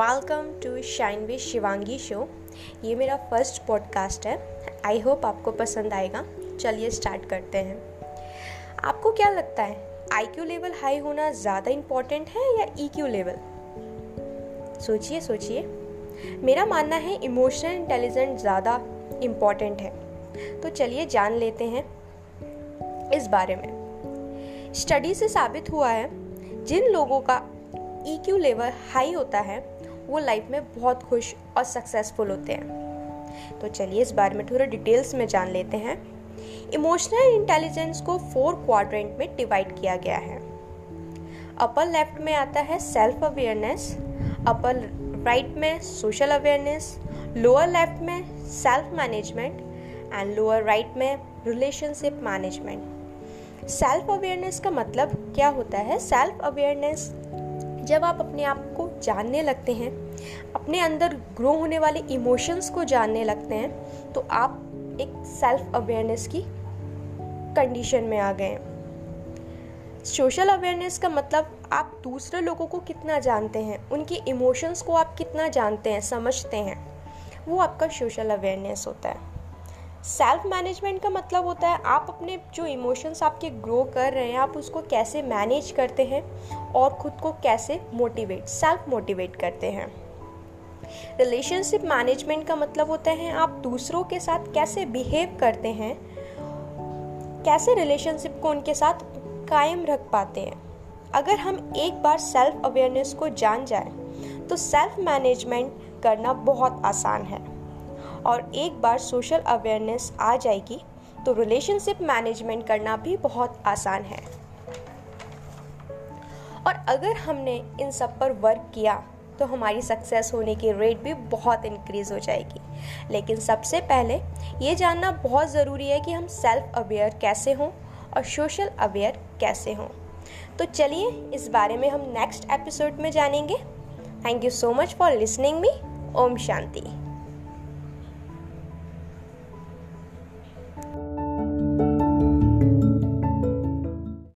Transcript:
Welcome to shine with Shivangi show. ये मेरा first podcast है। आई होप आपको पसंद आएगा। चलिए स्टार्ट करते हैं। आपको क्या लगता है आई क्यू लेवल हाई होना ज़्यादा इंपॉर्टेंट है या ई क्यू लेवल? सोचिए सोचिए। मेरा मानना है इमोशनल इंटेलिजेंट ज़्यादा इंपॉर्टेंट है। तो चलिए जान लेते हैं इस बारे में। स्टडी से साबित हुआ है, जिन लोगों का ई क्यू लेवल हाई होता है वो लाइफ में बहुत खुश और सक्सेसफुल होते हैं। तो चलिए इस बारे में थोड़ा डिटेल्स में जान लेते हैं। इमोशनल इंटेलिजेंस को फोर क्वाड्रेंट में डिवाइड किया गया है। अपर लेफ़्ट में आता है सेल्फ अवेयरनेस अपर राइट में सोशल अवेयरनेस लोअर लेफ़्ट में self management and lower right में रिलेशनशिप मैनेजमेंट सेल्फ अवेयरनेस का मतलब क्या होता है? सेल्फ अवेयरनेस जब आप अपने आप को जानने लगते हैं, अपने अंदर ग्रो होने वाले इमोशंस को जानने लगते हैं तो आप एक सेल्फ अवेयरनेस की कंडीशन में आ गए हैं। सोशल अवेयरनेस का मतलब आप दूसरे लोगों को कितना जानते हैं, उनके इमोशंस को आप कितना जानते हैं, समझते हैं, वो आपका सोशल अवेयरनेस होता है। सेल्फ मैनेजमेंट का मतलब होता है, आप अपने जो इमोशंस आपके ग्रो कर रहे हैं, आप उसको कैसे मैनेज करते हैं और ख़ुद को कैसे मोटिवेट सेल्फ मोटिवेट करते हैं। रिलेशनशिप मैनेजमेंट का मतलब होता है, आप दूसरों के साथ कैसे बिहेव करते हैं, कैसे रिलेशनशिप को उनके साथ कायम रख पाते हैं। अगर हम एक बार सेल्फ अवेयरनेस को जान जाए तो सेल्फ मैनेजमेंट करना बहुत आसान है। और एक बार सोशल अवेयरनेस आ जाएगी तो रिलेशनशिप मैनेजमेंट करना भी बहुत आसान है। और अगर हमने इन सब पर वर्क किया तो हमारी सक्सेस होने की रेट भी बहुत इंक्रीज हो जाएगी। लेकिन सबसे पहले, ये जानना बहुत ज़रूरी है कि हम सेल्फ अवेयर कैसे हों और सोशल अवेयर कैसे हों। तो चलिए, इस बारे में हम नेक्स्ट एपिसोड में जानेंगे। Thank you so much for listening me Om Shanti.